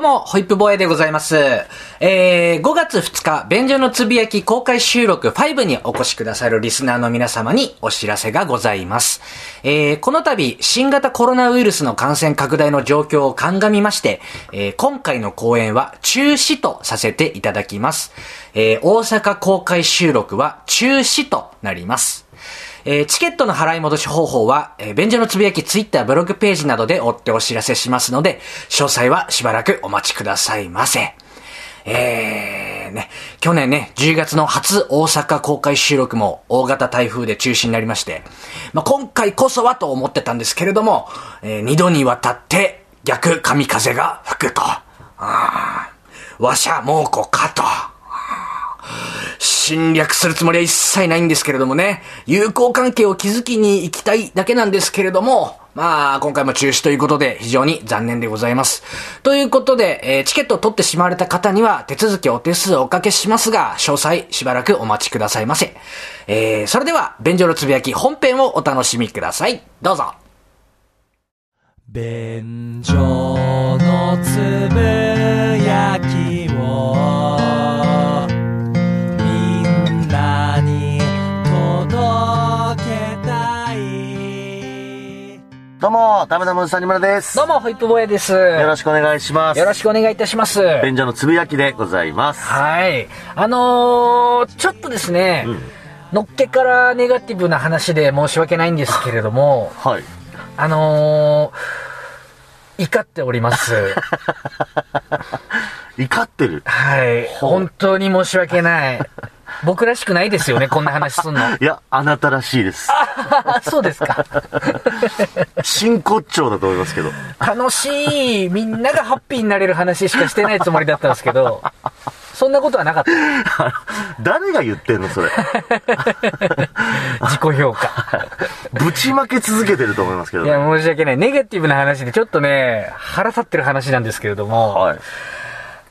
うも、ホイップボーイでございます。えー、5月2日、便所のつぶやき公開収録5にお越しくださるリスナーの皆様にお知らせがございます。えー、この度、新型コロナウイルスの感染拡大の状況を鑑みまして、えー、今回の公演は中止とさせていただきます。えー、大阪公開収録は中止となります。えーチケットの払い戻し方法は、えー、便所のつぶやきツイッターブログページなどで追ってお知らせしますので、詳細はしばらくお待ちくださいませ。えー、ね、去年ね、10月の初大阪公開収録も大型台風で中止になりまして、まあ、今回こそはと思ってたんですけれども、えー二度にわたって逆神風が吹くと。あーわしゃ猛虎かと。侵略するつもりは一切ないんですけれどもね、友好関係を築きに行きたいだけなんですけれども、まあ、今回も中止ということで非常に残念でございます。ということで、えーチケットを取ってしまわれた方には手続きお手数をおかけしますが、詳細しばらくお待ちくださいませ。えー、それでは、便所のつぶやき本編をお楽しみください。どうぞ。便所のつぶやきをどうも、ダメダムサニムラです。どうも、ホイップボーイです。よよろしくお願いします。ろしくお願いいたします。便所のつぶやきでございます。はい。あのー、ちょっとですね、のっけからネガティブな話で申し訳ないんですけれども、はい。あのー、怒っております。怒ってる。はい。本当に申し訳ない。僕らしくないですよね、こんな話すんの。いや、あなたらしいです。あ そうですか。真骨頂だと思いますけど。楽しい、みんながハッピーになれる話しかしてないつもりだったんですけど、そんなことはなかった。誰が言ってんのそれ。自己評価。ぶちまけ続けてると思いますけどいや、ね。申し訳ない。ネガティブな話でちょっとね、腹立ってる話なんですけれども、はい。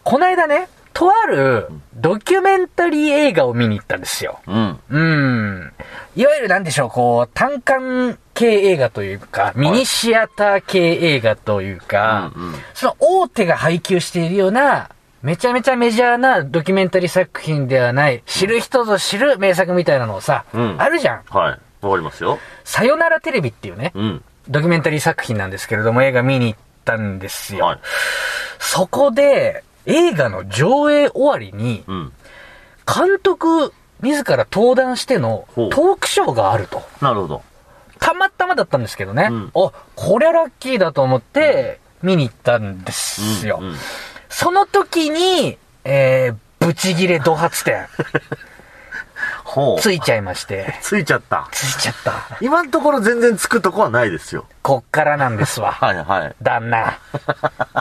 この間ね、とあるドキュメンタリー映画を見に行ったんですよ。うん。うん。いわゆるなんでしょう、こう、単館系映画というか、ミニシアター系映画というか、うんうんその大手が配給しているような、めちゃめちゃメジャーなドキュメンタリーぞ品ではない、知る人ぞ知る名作みたいなのをさ、うんあるじゃん。はい。わかりますよ。さよならテレビっていうね、うん。ドキュメンタリー作品なんですけれども、映画見に行ったんですよ。はい。そこで、映画の上映終わりに、うん。監督自ら登壇してのトークショーがあると。なるほど。たまたまだったんですけどね。うんあ、こりゃラッキーだと思って、見に行ったんですよ。うんうんその時に、えー、ブチギレド発点、ほう。ついちゃいまして。ついちゃった。ついちゃった。今のところ全然つくとこはないですよ。こっからなんですわ。はいはい。旦那。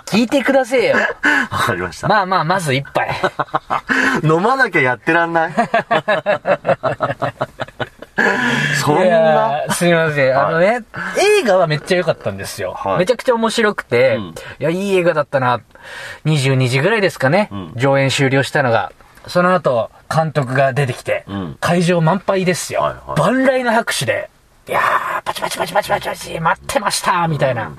聞いてくだせえよ。わかりました。まあまあ、まず一杯。飲まなきゃやってらんないそんいなすみません。あのね、映画はめっちゃ良かったんですよ。はいめちゃくちゃ面白くて、うんいや、いい映画だったな。22時ぐらいですかね、うん上演終了したのが。その後、監督が出てきて、うん会場満杯ですよ。はいはい万来の拍手で、いやー、パチパチパチパチパチパチ、待ってましたみたいな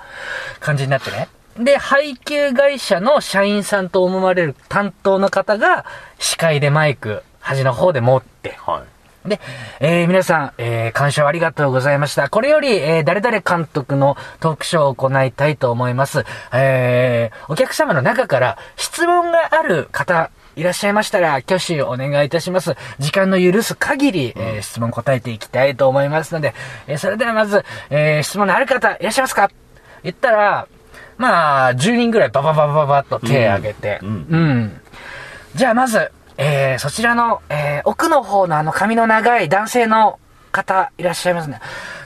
感じになってね。で、配給会社の社員さんと思われる担当の方が、司会でマイク、端の方で持って、はい。で、えー皆さん、えー鑑賞ありがとうございました。これより、えー誰々監督のトークショーを行いたいと思います。えーお客様の中から質問がある方、いらっしゃいましたら、挙手お願いいたします。時間の許す限り、えー質問答えていきたいと思いますので、えーそれではまず、えー質問のある方、いらっしゃいますか？言ったら、まあ、10人ぐらいババババババッと手を挙げて、うん。うん。じゃあまず、えー、そちらの、えー、奥の方のあの髪の長い男性の方いらっしゃいますね。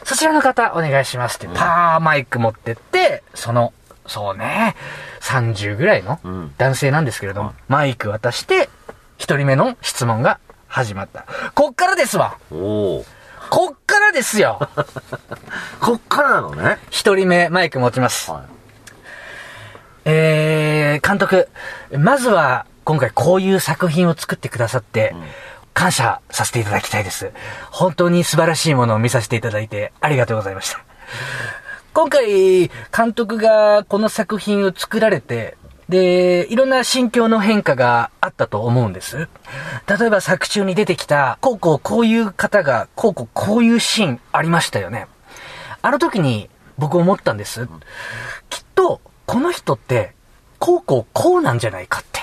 そちらの方お願いしますって、パーマイク持ってって、その、そうね、30ぐらいのうん男性なんですけれども、マイク渡して、一人目の質問が始まった。こっからですわ。こっからですよ こっからなのね。一人目マイク持ちます。はえー、監督、まずは今回こういう作品を作ってくださって、感謝させていただきたいです。本当に素晴らしいものを見させていただいてありがとうございました。今回、監督がこの作品を作られて、で、いろんな心境の変化があったと思うんです。例えば作中に出てきた、こうこうこういう方が、こうこうこういうシーンありましたよね。あの時に僕思ったんです。きっと、この人って、こうこうこうなんじゃないかって。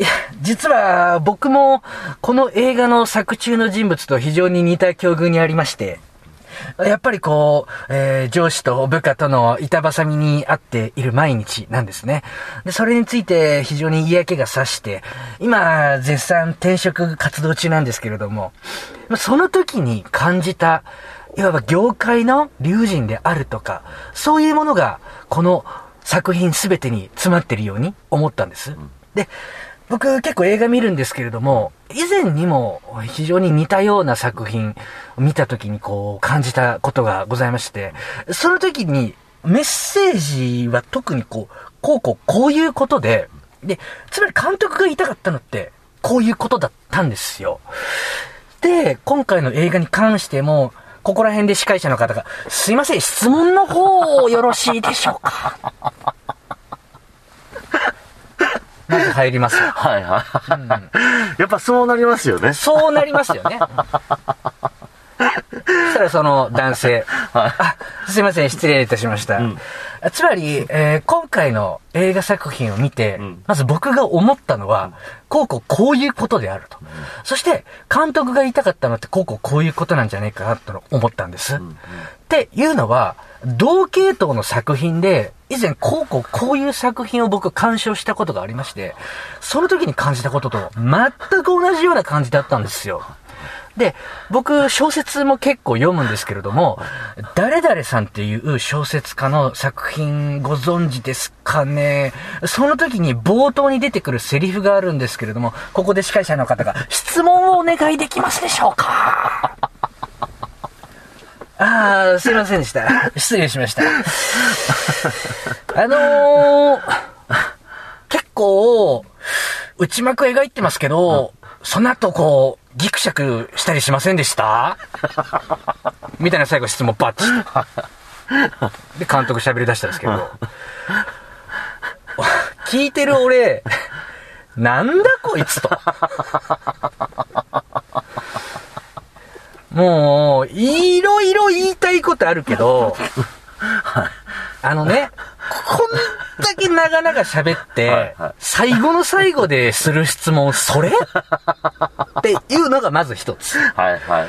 いや、実は僕もこの映画の作中の人物と非常に似た境遇にありまして、やっぱりこう、えー上司と部下との板挟みにあっている毎日なんですね。で、それについて非常に嫌気がさして、今、絶賛転職活動中なんですけれども、まあその時に感じた、いわば業界の龍神であるとか、そういうものが、この作品すべてに詰まっているように思ったんです。で、僕結構映画見るんですけれども、以前にも非常に似たような作品を見た時にこう感じたことがございまして、その時にメッセージは特にこう、こうこうこういうことで、で、つまり監督が言いたかったのって、こういうことだったんですよ。で、今回の映画に関しても、ここら辺で司会者の方が、すいません、質問の方をよろしいでしょうか？まず入りますよ。はいはい。やっぱそうなりますよね。そうなりますよね。そしたらその男性、あ、すいません、失礼いたしました。つまり、えー今回の映画作品を見て、んまず僕が思ったのは、こうこうこういうことであると。そして、監督が言いたかったのって、こうこうこういうことなんじゃないかなと思ったんです。っていうのは、同系統の作品で、以前こうこうこういう作品を僕鑑賞したことがありまして、その時に感じたことと全く同じような感じだったんですよ。で、僕、小説も結構読むんですけれども、誰々さんっていう小説家の作品ご存知ですかね？その時に冒頭に出てくるセリフがあるんですけれども、ここで司会者の方が質問をお願いできますでしょうか？ああ、すいませんでした。失礼しました。あのー、結構、内幕描いてますけど、その後こう、ギクシャクしたりしませんでした？みたいな最後質問バッチリ。で、監督喋り出したんですけど、聞いてる俺、なんだこいつと。もう、いろいろ言いたいことあるけど、あのね、こんだけ長々喋って、最後の最後でする質問、それ？っていうのがまず一つ。はいはい。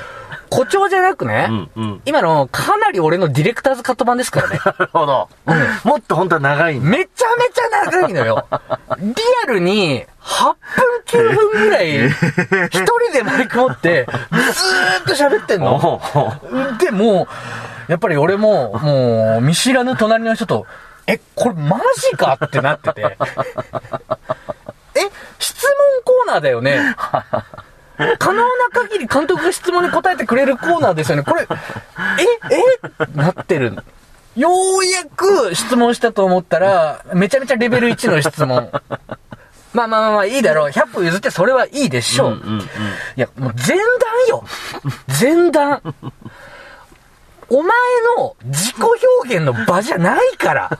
誇張じゃなくね、うんうん。今のかなり俺のディレクターズカット版ですからね。なるほど。もっと本当は長い。めちゃめちゃ長いのよ。リアルに8分9分ぐらい、一人でマイク持って、ずーっと喋ってんの。で、もう、やっぱり俺も、もう、見知らぬ隣の人と、え、これマジかってなってて。え、質問コーナーだよね。可能な限り監督が質問に答えてくれるコーナーですよね。これ、え、え？なってる。ようやく質問したと思ったら、めちゃめちゃレベル1の質問。まあまあまあまあ、いいだろう。100歩譲ってそれはいいでしょう。うんうんうん。いや、もう前段よ。前段。お前の自己表現の場じゃないから。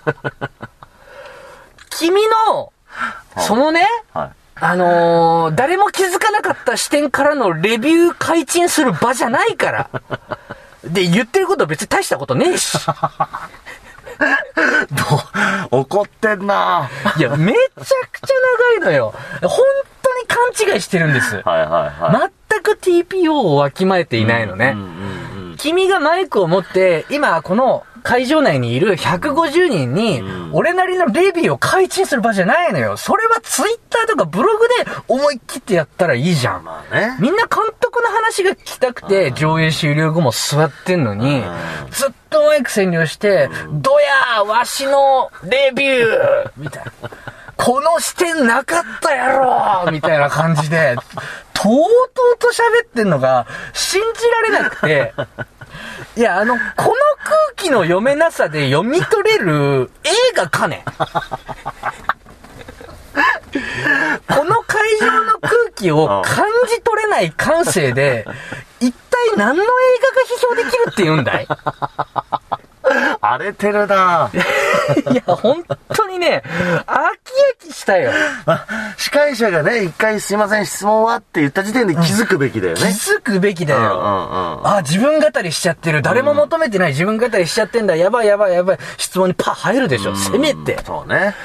君の、そのね、はい。あのー誰も気づかなかった視点からのレビュー開陳する場じゃないから。で、言ってること別に大したことねえし。怒ってんないや、めちゃくちゃ長いのよ。本当に勘違いしてるんです。はいはいはい。全く TPO をわきまえていないのね。うんうんうん。君がマイクを持って、今この会場内にいる150人にうん、俺なりのレビューを開陳する場じゃないのよ。それはツイッターとかブログで思い切ってやったらいいじゃん。まあね。みんな監督の話が聞きたくて、上映終了後も座ってんのに、ずっとマイク占領して、どやわしのレビュー みたいな。この視点なかったやろみたいな感じで、とうとうと喋ってんのが、信じられなくて、いや、あの、この空気の読めなさで読み取れる映画かね。この会場の空気を感じ取れない感性で、一体何の映画が批評できるって言うんだい？荒れてるな いや、本当にね、ね、飽き飽きしたよ。まあ、司会者がね、一回すいません、質問はって言った時点で気づくべきだよ気ね。づくべきだよ。うんうんうん。あ、自分語りしちゃってる。誰も求めてない自分語りしちゃってんだ。やばいやばいやばい。質問にパッ入るでしょ。せめて。そうね。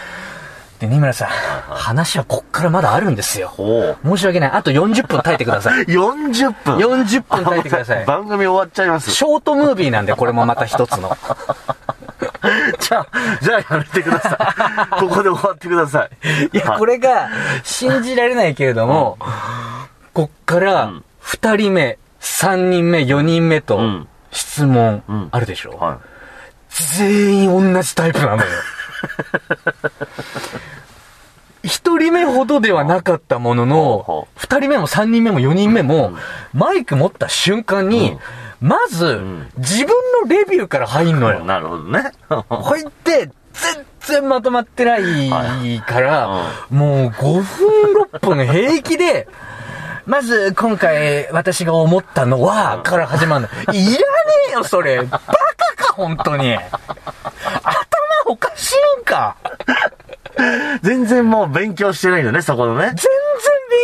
で、二村さん、話はこっからまだあるんですよ。お申し訳ない。あと40分耐えてください。40分。40分耐えてください。番組終わっちゃいます。ショートムービーなんで、これもまた一つの。じゃあ、じゃあやめてください。ここで終わってください。いや、これが、信じられないけれども、こっから、二人目、三人目、四人目とうん、質問ん、あるでしょ、は全員同じタイプなのよ。一人目ほどではなかったもののほ、二人目も三人目も四人目も、マイク持った瞬間に、まず、自分のレビューから入んのい。よ。なるほどね。ほいって、全然まとまってないから、もう5分6分平気で、まず今回私が思ったのは、から始まるの。いらねえよ、それ。バカか、本当に。頭おかしいんか。全然もう勉強してないんだね、そこのね全。然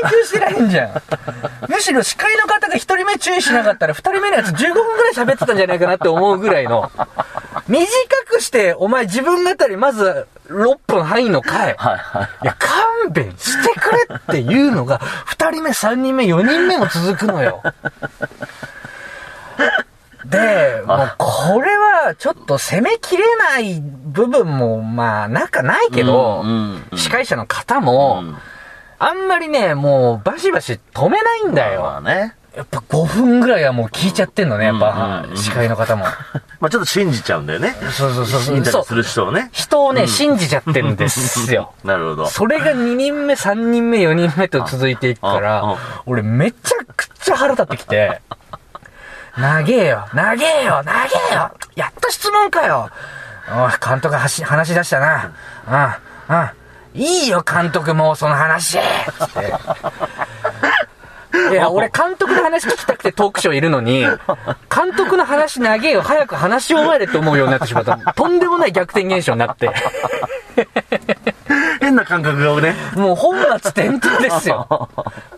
勉強してないんじゃん。むしろ司会の方が一人目注意しなかったら二人目のやつ15分くらい喋ってたんじゃないかなって思うぐらいの。短くして、お前自分語りまず6分入んのかい。はいはい。いや、勘弁してくれっていうのが、二人目、三人目、四人目も続くのよ。で、もうこれはちょっと攻めきれない部分も、まあ、なんかないけど、うんうんうん司会者の方も、うんあんまりね、もうバシバシ止めないんだよ。まあね。やっぱ5分ぐらいはもう聞いちゃってんのね、やっうんぱうんうん、司会の方も。まあちょっと信じちゃうんだよね。そうそうそうそうインタビューする人をね。人をね、信じちゃってるんですよ。なるほど。それが2人目、3人目、4人目と続いていくから、俺めちゃくちゃ腹立ってきて、長えよ、長えよ、長えよ、やっと質問かよ。おい、監督はし話し出したな。うん、うん。いいよ、監督もうその話。つって。いや、俺監督の話聞きたくてトークショーいるのに、監督の話長えよ、早く話し終われって思うようになってしまった。とんでもない逆転現象になって。変な感覚がね。もう本末転倒ですよ。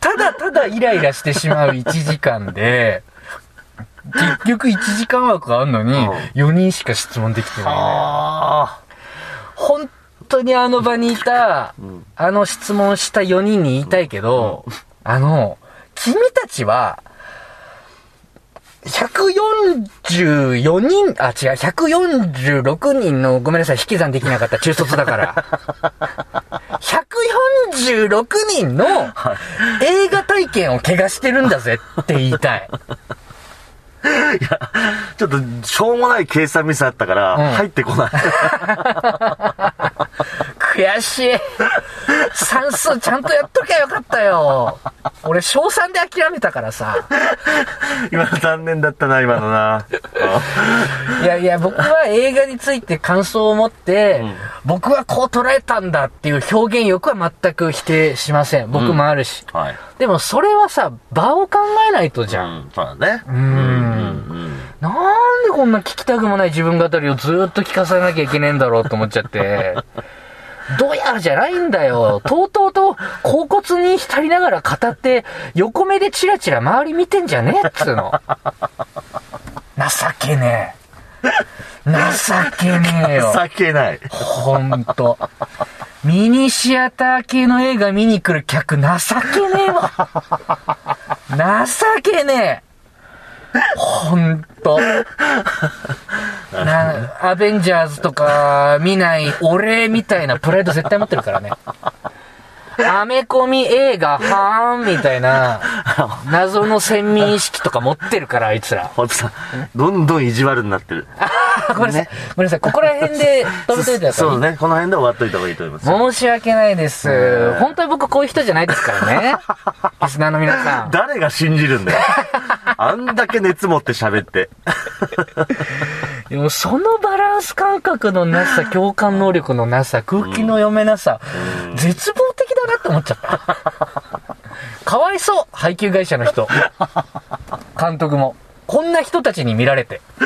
ただただイライラしてしまう1時間で、結局1時間枠あんのに、4人しか質問できてない、ね。あ本当にあの場にいた、あの質問した4人に言いたいけど、あの、君たちは、144人、あ、違う、146人の、ごめんなさい、引き算できなかった、中卒だから。146人の映画体験を怪我してるんだぜって言いたい。あ。いや、ちょっと、しょうもない計算ミスあったから、うん入ってこない。悔しい。算数ちゃんとやっときゃよかったよ。俺、小3で諦めたからさ。今の残念だったな、今のな。いやいや、僕は映画について感想を持って、僕はこう捉えたんだっていう表現欲は全く否定しません。僕もあるし。はい。でもそれはさ、場を考えないとじゃん。うん、そうだね。うーん。うん。なんでこんな聞きたくもない自分語りをずーっと聞かさなきゃいけねえんだろうと思っちゃって。どうやらじゃないんだよ。とうとうと、甲骨に浸りながら語って、横目でチラチラ周り見てんじゃねえっつうの。情けねえ。情けねえよ。情けない。ほんと。ミニシアター系の映画見に来る客情けねえわ。情けねえ。ほんと。アベンジャーズとか見ない俺みたいなプライド絶対持ってるからね。アメコミ映画、はーんみたいな、謎の先民意識とか持ってるから、あいつら。ほんとさ、どんどん意地悪になってる。ごめんなさい。ごめんなさい。ここら辺で止めといてください。そうね、この辺で終わっといた方がいいと思います。申し訳ないです。本当に僕こういう人じゃないですからね。リスナーの皆さん。誰が信じるんだよ。あんだけ熱持って喋って。でもそのバランス感覚のなさ、共感能力のなさ、空気の読めなさ、絶望的だなって思っちゃった。かわいそう、配給会社の人。監督も。こんな人たちに見られて。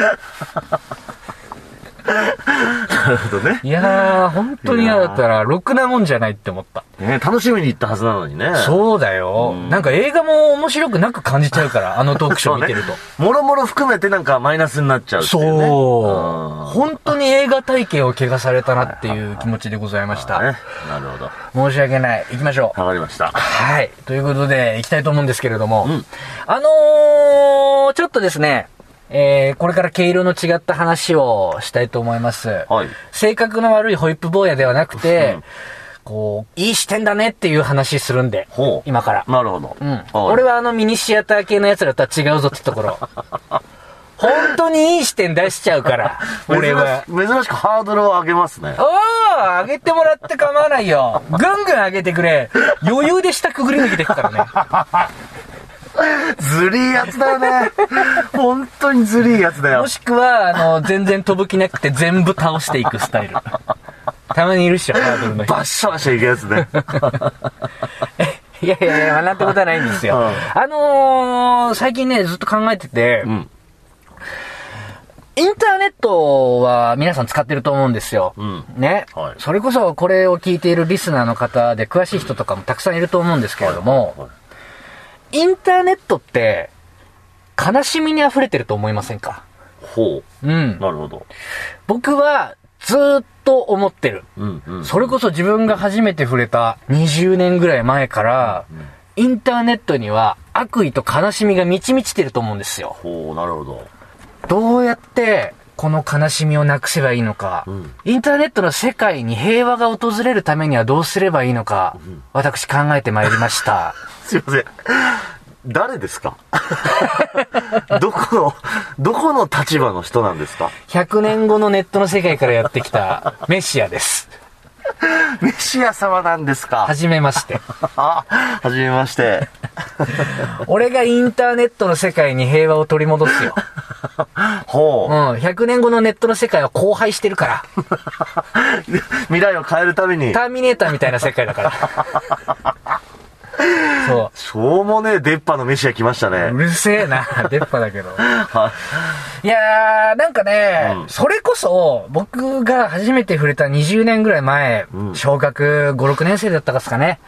なるほどね。いやー、本当に嫌だったら、ろくなもんじゃないって思った。ね楽しみに行ったはずなのにね。そうだよ。うんなんか映画も面白くなく感じちゃうから、あのトークショー見てると。もろもろ含めてなんかマイナスになっちゃうってそう。いうね。本当に映画体験を怪我されたなっていう気持ちでございました。ね。なるほど。申し訳ない。行きましょう。わかりました。はい。ということで、行きたいと思うんですけれども、うんあのー、ちょっとですね、えー、これから毛色の違った話をしたいと思います。はい。性格の悪いホイップ坊やではなくて、こう、いい視点だねっていう話するんで。今から。なるほど。うん。はい俺はあのミニシアター系の奴らとは違うぞってところ。本当にいい視点出しちゃうから、俺は。珍しくハードルを上げますね。おー上げてもらって構わないよ。ぐんぐん上げてくれ。余裕で下くぐり抜けてくからね。ずりーやつだよね。本当にずりーやつだよも。しくは、あの、全然飛ぶ気なくて全部倒していくスタイル。たまにいるっしょ、ハードルの人。バッシャバシャいくやつね。いやいやいや、なんてことはないんですよ。うんあのー、最近ね、ずっと考えてて、うん。インターネットは皆さん使ってると思うんですよ。うんね、はいそれこそこれを聞いているリスナーの方で詳しい人とかもたくさんいると思うんですけれども、はいインターネットって悲しみに溢れてると思いませんか？ほうんう。。なるほど。僕はずーっと思ってる。うんうん。それこそ自分が初めて触れた20年ぐらい前から、インターネットには悪意と悲しみが満ち満ちてると思うんですよ。ほう、なるほど。どうやってこの悲しみをなくせばいいのか、うんインターネットの世界に平和が訪れるためにはどうすればいいのか、私考えてまいりました。すいません。誰ですか？どこの、どこの立場の人なんですか？100年後のネットの世界からやってきた メシアです。メシア様なんですか？はじめまして。あ、はじめまして。俺がインターネットの世界に平和を取り戻すよ。ほうん。う。100年後のネットの世界は荒廃してるから。未来を変えるためにタ、ーミネーターみたいな世界だから。そしょうもねえ出っ歯のメシア来ましたう。ねう。るせえな。出っ歯だけど。はいやー、なんかね、うんそれこそ、僕が初めて触れた20年ぐらい前、うん小学5、6年生だったかっすかね。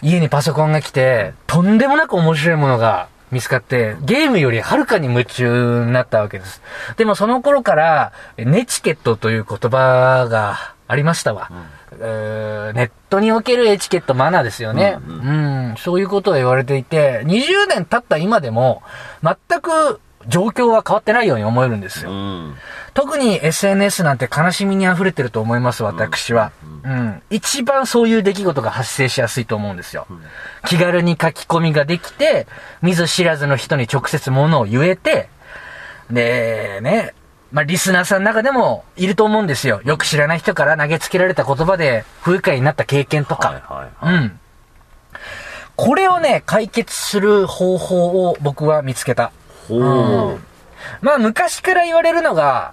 家にパソコンが来て、とんでもなく面白いものが見つかって、ゲームよりはるかに夢中になったわけです。でもその頃から、ネチケットという言葉がありましたわ。うーネットにおけるエチケットマナーですよね。ううん、そういうことを言われていて、20年経った今でも、全く状況は変わってないように思えるんですよ。うん。特に SNS なんて悲しみに溢れてると思います、私は。うん。一番そういう出来事が発生しやすいと思うんですよ。気軽に書き込みができて、見ず知らずの人に直接物を言えて、で、ね、まあ、リスナーさんの中でもいると思うんですよ。よく知らない人から投げつけられた言葉で不愉快になった経験とか。はいはいはい。うん。これをね、解決する方法を僕は見つけた。ほうんまあ昔から言われるのが、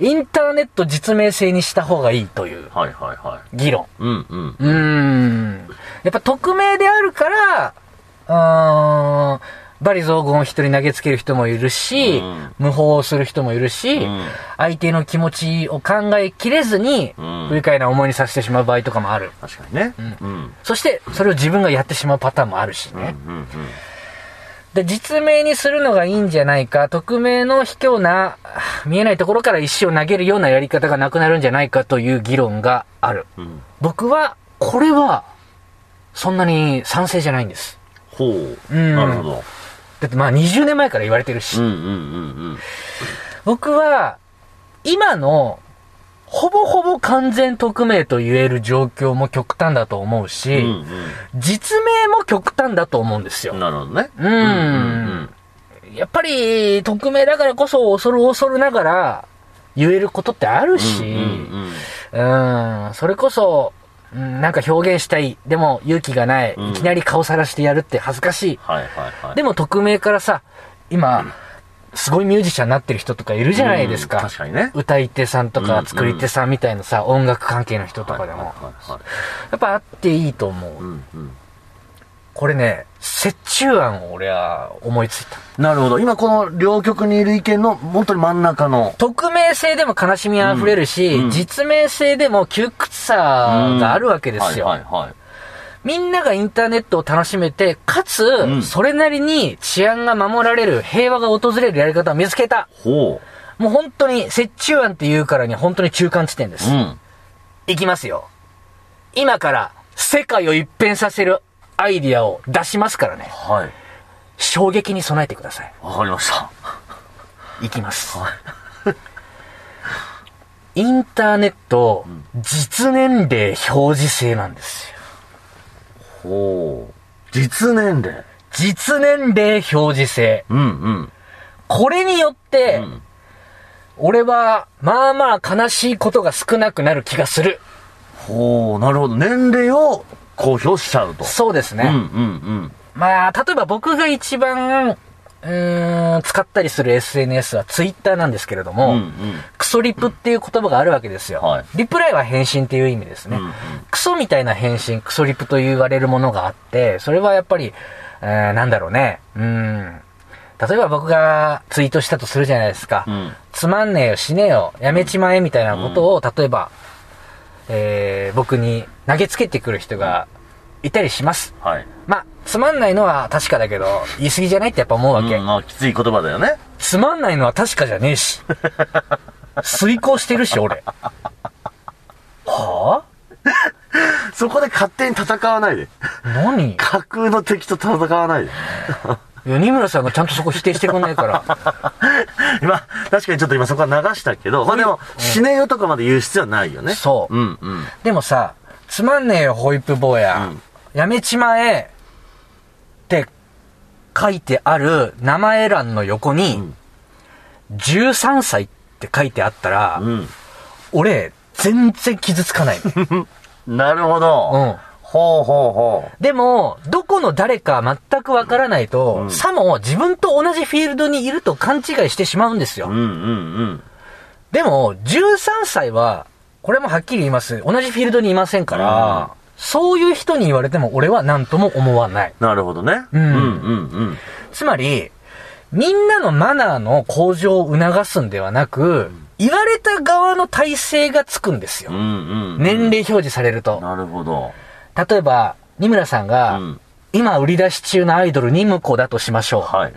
インターネット実名制にした方がいいというはいはいは議論。い。うんうん。うーん。やっぱ匿名であるから、うーん、バリ雑言を人に投げつける人もいるし、うん無法をする人もいるし、うん相手の気持ちを考えきれずに、不愉快な思いにさせてしまう場合とかもある。確かにね。うん。そして、それを自分がやってしまうパターンもあるしうんね。うんうん。で、実名にするのがいいんじゃないか、匿名の卑怯な、見えないところから石を投げるようなやり方がなくなるんじゃないかという議論がある。僕は、これは、そんなに賛成じゃないんです。ほう。うんなるほど。だってまあ20年前から言われてるし、うんうんうん僕は、今の、ほぼほぼ完全匿名と言える状況も極端だと思うし、うん。うん実名も極端だと思うんですようん。。なるほどね。うーん。やっぱり、匿名だからこそ恐る恐るながら言えることってあるし、うんうんうん、それこそ、うんなんか表現したい。でも勇気がない。うんいきなり顔さらしてやるって恥ずかしい。はいはいはい。でも匿名からさ、今、すごいミュージシャンになってる人とかいるじゃないですうんか。確かにね。歌い手さんとかうん作り手さんみたいなさ、音楽関係の人とかでも。やっぱあっていいと思う。うんうん。これね、折衷案を俺は思いついた。なるほど。今この両極にいる意見の本当に真ん中の。匿名性でも悲しみあふれるし、うんうん実名性でも窮屈さがあるわけですよ。はいはいはい。みんながインターネットを楽しめて、かつ、んそれなりに治安が守られる、平和が訪れるやり方を見つけた。ほもう本当に、折衷案って言うからには本当に中間地点でう。す。うん。いきますよ。今から世界を一変させるアイディアを出しますからね。はい。衝撃に備えてください。わかりました。いきます。インターネット、実年齢表示制なんですよ。ほう。実年齢？実年齢表示制。うんうん。これによって、ん俺は、まあまあ悲しいことが少なくなる気がする。ほう、なるほど。年齢を公表しちゃうと。そうですね。うんうんまあ、例えば僕が一番、うーん、使ったりする SNS はツイッターなんですけれどうん。も、うんうん。クソリプっていう言葉があるわけですよ。はいリプライは返信っていう意味ですね。うんうんクソみたいな返信、クソリプと言われるものがあって、それはやっぱり、えー、なんだろうね。うーん。例えば僕がツイートしたとするじゃないですか。うんつまんねえよ、死ねえよ、やめちまえみたいなことを、例えば、えー、僕に投げつけてくる人がいたりします。はい。まあ、つまんないのは確かだけど、言い過ぎじゃないってやっぱ思うわけ。うん、まあ、きつい言葉だよね。つまんないのは確かじゃねえし。遂行してるし、俺。は そこで勝手に戦わないで。ぁ何？架空の敵と戦わないで。いや、二村さんがちゃんとそこ否定してくんないから。今、確かにちょっと今そこは流したけど、まあでも、死ねよとかまで言う必要はないよね。そううんうん。でもさ、つまんねえよ、ホイップ坊や。うんやめちまえって書いてある名前欄の横に、ん13歳って書いてあったら、うん。俺、全然傷つかないの。なるほど。うん。ほうほうほでも、どこの誰か全くわからないと、うんさも自分と同じフィールドにいると勘違いしてしまうんですよ。う。うんうんうん。でも、13歳は、これもはっきり言います。同じフィールドにいませんから、そういう人に言われても俺は何とも思わない。なるほどね。うんうんうんつまり、みんなのマナーの向上を促すんではなく、言われた側の体制がつくんですよ。うん。うんうん。年齢表示されると。なるほど。例えば、二村さんが、うん。今売り出し中のアイドルニムコだとしましょう。はい。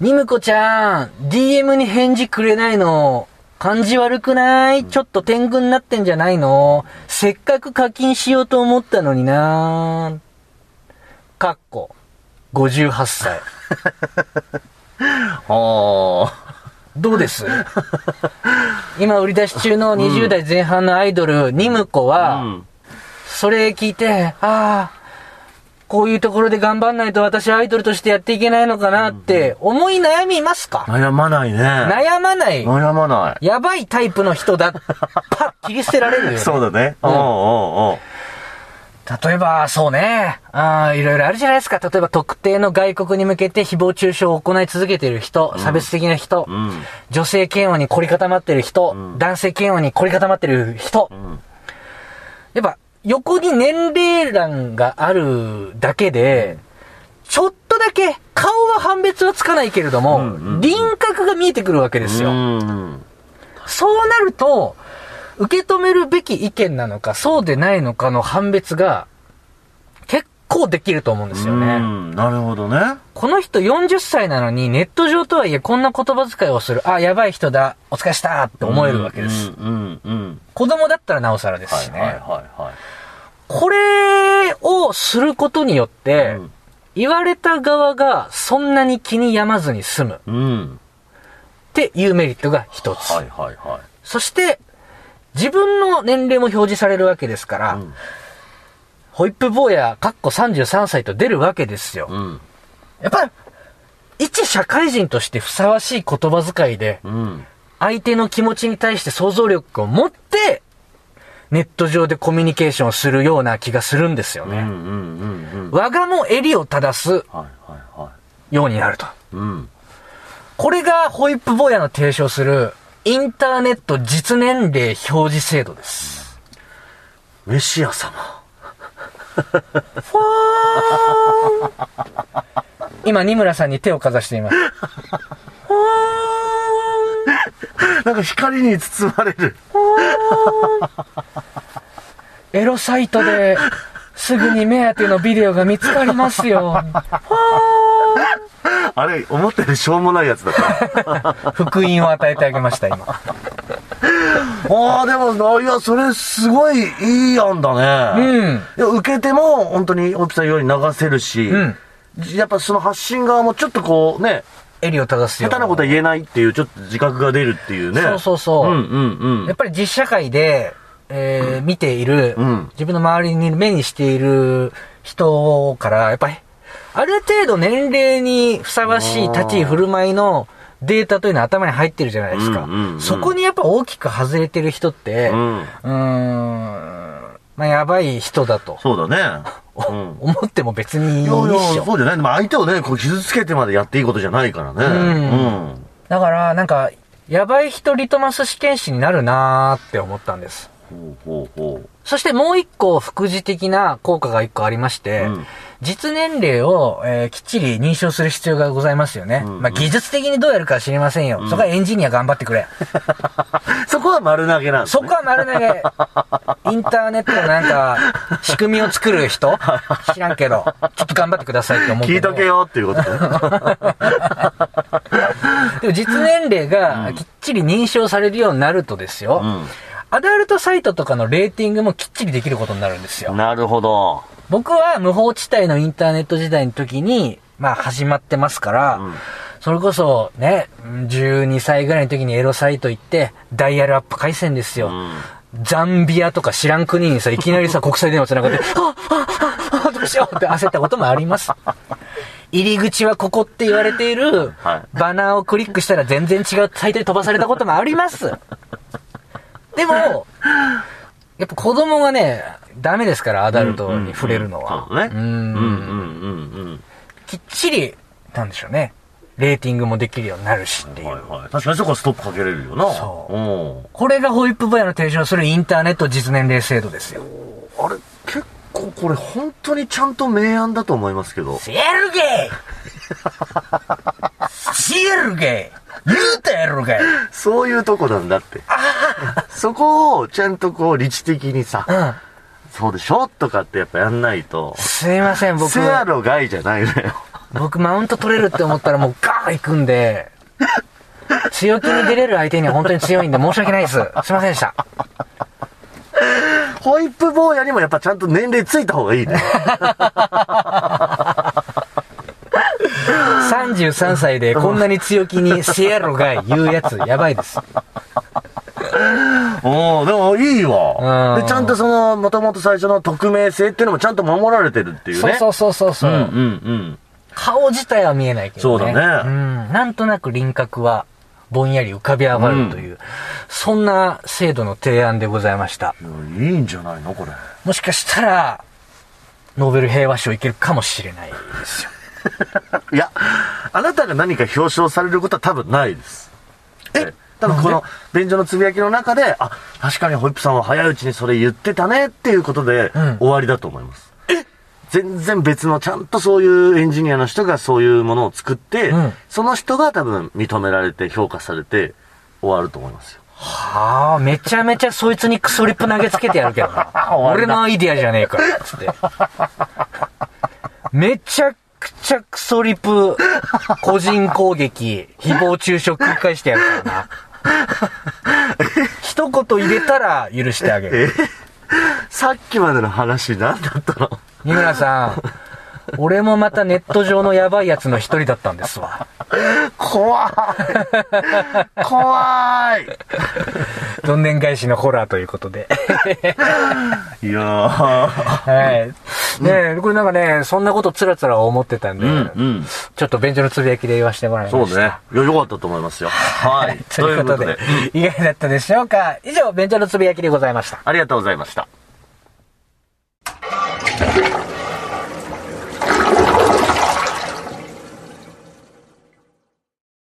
ニムコちゃん、DM に返事くれないの、感じ悪くない？ちょっと天狗になってんじゃないの？せっかく課金しようと思ったのにな。かっこ、58歳。はどうです？今売り出し中の20代前半のアイドル、ニムコあ。は、うん。それ聞いて、ああ、こういうところで頑張んないと私アイドルとしてやっていけないのかなって思い悩みますか？悩まないね。悩まない。悩まない。やばいタイプの人だ。パッ切り捨てられるよ、ね。そうだね。ううんんうんうん。例えば、そうね。あーいろいろあるじゃないですか。例えば、特定の外国に向けて誹謗中傷を行い続けている人、差別的な人、うん。女性嫌悪に凝り固まってる人、ん男性嫌悪に凝り固まってる人。んやっぱ、横に年齢欄があるだけで、ちょっとだけ、顔は判別はつかないけれども、うんうん輪郭が見えてくるわけですよ。うん。そうなると、受け止めるべき意見なのか、そうでないのかの判別が、結構できると思うんですようね。ん。なるほどね。この人40歳なのに、ネット上とはいえこんな言葉遣いをする。あ、やばい人だ。お疲れしたって思えるわけです。うんうんうん。子供だったらなおさらですしね。はいはいはいはい。これをすることによって、うん言われた側がそんなに気に病まずに済むうん。っていうメリットが一つ。はいはいはい。そして、自分の年齢も表示されるわけですから、うんホイップ坊や、かっこ33歳と出るわけですよ。うん。やっぱり、一社会人としてふさわしい言葉遣いで、うん。相手の気持ちに対して想像力を持って、ネット上でコミュニケーションをするような気がするんですよね。うんうんうんうん。我がも襟を正すはいはいはい。ようになると。うん。これがホイップ坊やの提唱するインターネット実年齢表示制度です。メシア様。フォー今、二村さんに手をかざしています。なんか光に包まれる。エロサイトですぐに目当てのビデオが見つかりますよ。あれ、思ったよりしょうもないやつだった。福音を与えてあげました、今。ああ、でも、いや、それすごいいい案だね。うん。いや受けても、本当に、オピさんように流せるし、うんやっぱその発信側もちょっとこうね、襟を正すよ。下手なことは言えないっていう、ちょっと自覚が出るっていうね。そうそうそう。うんうんうん。やっぱり実社会で、えー見ている、うん自分の周りに目にしている人から、やっぱり、ある程度年齢にふさわしい立ち居振る舞いのデータというのは頭に入ってるじゃないですか。うんうんうんそこにやっぱ大きく外れてる人って、ううんーん、まあやばい人だと。そうだね。うん。思っても別にいいっいやいや。そうじゃない。でも相手をね、こう傷つけてまでやっていいことじゃないからね。んだから、なんか、やばい人リトマス試験紙になるなーって思ったんです。そしてもう一個副次的な効果が一個ありまして、うん実年齢を、えーきっちり認証する必要がございますよね。んまあ、技術的にどうやるかは知りませんよ。そこはエンジニア頑張ってくれ。そこは丸投げなんですね。そこは丸投げ。インターネットのなんか、仕組みを作る人？知らんけど、ちょっと頑張ってくださいって思う。聞いとけよっていうことね。でも実年齢がきっちり認証されるようになるとですよ、うんアダルトサイトとかのレーティングもきっちりできることになるんですよ。なるほど。僕は無法地帯のインターネット時代の時に、まあ始まってますから、うんそれこそね、12歳ぐらいの時にエロサイト行って、ダイヤルアップ回線ですよ。うんザンビアとか知らん国にさ、いきなりさ、国際電話繋がって、ああああどうしようって焦ったこともあります。入り口はここって言われているはい、バナーをクリックしたら全然違うサイトに飛ばされたこともあります。でも、やっぱ子供がね、ダメですから、アダルトに触れるのは。そうだね。ううんんうんうんうん。きっちり、なんでしょうね。レーティングもできるようになるしっていう。はいはい。確かにそこはストップかけれるよな。そううん。これがホイップボヤの提唱するインターネット実年齢制度ですよ。あれ、結構これ本当にちゃんと明暗だと思いますけど。シエルゲイシエルゲイ言うたやろがいそういうとこなんだって。そこをちゃんとこう理知的にさ、うん。そうでしょとかってやっぱやんないと。すいません、僕。せやろがいじゃないのよ。僕マウント取れるって思ったらもうガーン行くんで、強気に出れる相手には本当に強いんで申し訳ないです。すいませんでした。ホイップ坊やにもやっぱちゃんと年齢ついた方がいいね。33歳でこんなに強気にシエロがい言うやつやばいです。おでもいいわ。うんで、ちゃんとその、もともと最初の匿名性っていうのもちゃんと守られてるっていうね。そうそうそうそうそう、うんうんうん。顔自体は見えないけどね。そうだねうん。なんとなく輪郭はぼんやり浮かび上がるという、そんな制度の提案でございました。いいんじゃないのこれ。もしかしたら、ノーベル平和賞いけるかもしれないですよ。いや、あなたが何か表彰されることは多分ないです。え多分この、便所のつぶやきの中で、あ、確かにホイップさんは早いうちにそれ言ってたねっていうことで、うん終わりだと思います。全然別の、ちゃんとそういうエンジニアの人がそういうものを作って、うんその人が多分認められて評価されて終わると思いますよ。はあ、めちゃめちゃそいつにクソリップ投げつけてやるけどな。俺のアイディアじゃねえから、つって。めちゃくちゃクソリップ、個人攻撃、誹謗中傷繰り返してやるからな。一言入れたら許してあげる。さっきまでの話何だったの？二村さん、俺もまたネット上のヤバいやつの一人だったんですわ。怖い怖い どんでん返しのホラーということで。いやー。はい。ねえ、これなんかね、そんなことつらつら思ってたんで、うんうん。ちょっと便所のつぶやきで言わせてもらいました。そうね。いや、よかったと思いますよ。はい。ということで、意外だったでしょうか？以上、便所のつぶやきでございました。ありがとうございました。